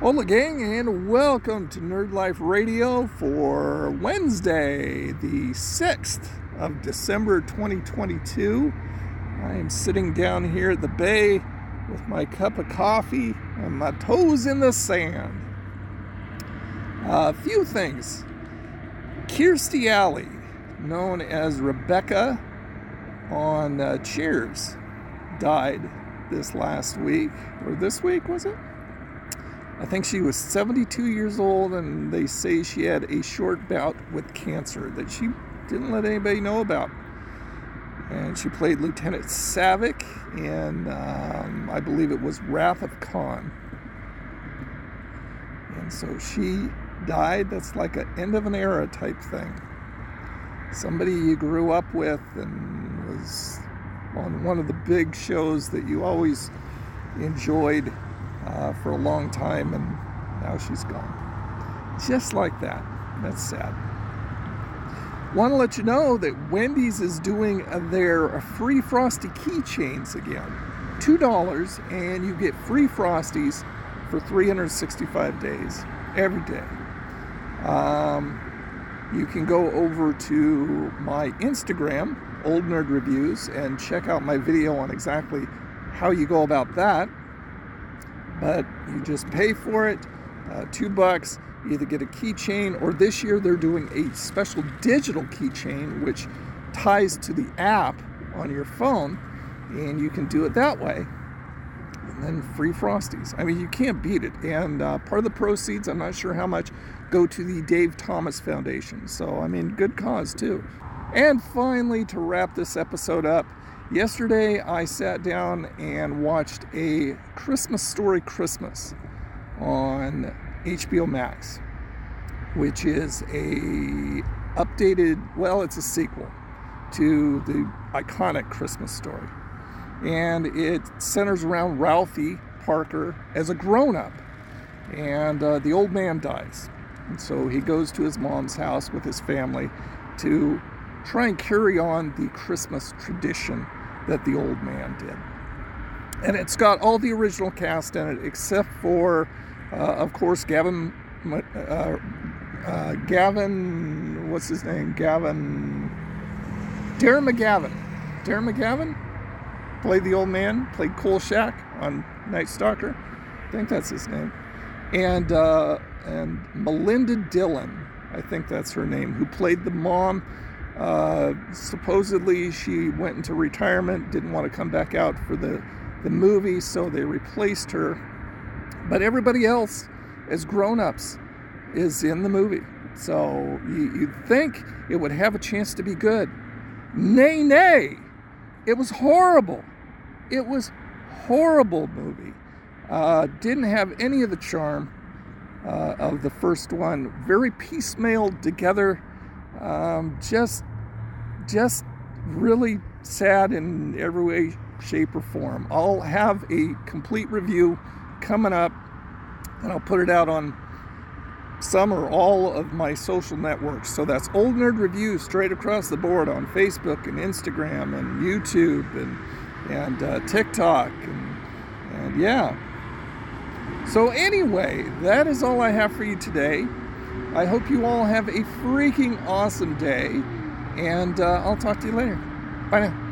Hola, gang, and welcome to Nerd Life Radio for Wednesday, the 6th of December 2022. I am sitting down here at the bay with my cup of coffee and my toes in the sand. A few things. Kirstie Alley, known as Rebecca on uh, Cheers, died this last week, or this week, was it? I think she was 72 years old, and they say she had a short bout with cancer that she didn't let anybody know about. And she played Lieutenant Saavik in, um, I believe it was Wrath of Khan. And so she died. That's like an end of an era type thing. Somebody you grew up with and was on one of the big shows that you always enjoyed uh, for a long time, and now she's gone. Just like that. That's sad. Want to let you know that Wendy's is doing their free Frosty keychains again. $2 and you get free Frosties for 365 days, every day. Um, you can go over to my Instagram, Old Nerd Reviews, and check out my video on exactly how you go about that but you just pay for it, uh, two bucks. You either get a keychain, or this year they're doing a special digital keychain which ties to the app on your phone, and you can do it that way. And then free Frosties. I mean, you can't beat it. And uh, part of the proceeds, I'm not sure how much, go to the Dave Thomas Foundation. So, I mean, good cause too. And finally, to wrap this episode up, Yesterday, I sat down and watched a Christmas Story Christmas on HBO Max, which is a updated, well, it's a sequel to the iconic Christmas story. And it centers around Ralphie Parker as a grown up. And uh, the old man dies. And so he goes to his mom's house with his family to try and carry on the Christmas tradition that the old man did. And it's got all the original cast in it, except for, uh, of course, Gavin. Uh, uh, Gavin, what's his name? Gavin. Darren McGavin. Darren McGavin played the old man, played Kolchak on Night Stalker. I think that's his name. And uh, and Melinda Dillon, I think that's her name, who played the mom uh, supposedly, she went into retirement, didn't want to come back out for the, the movie, so they replaced her. But everybody else, as grown ups, is in the movie. So you, you'd think it would have a chance to be good. Nay, nay, it was horrible. It was horrible movie. Uh, didn't have any of the charm uh, of the first one. Very piecemeal together. Um, just just really sad in every way, shape, or form. I'll have a complete review coming up, and I'll put it out on some or all of my social networks. So that's Old Nerd Reviews straight across the board on Facebook and Instagram and YouTube and and uh, TikTok and and yeah. So anyway, that is all I have for you today. I hope you all have a freaking awesome day and uh, I'll talk to you later. Bye now.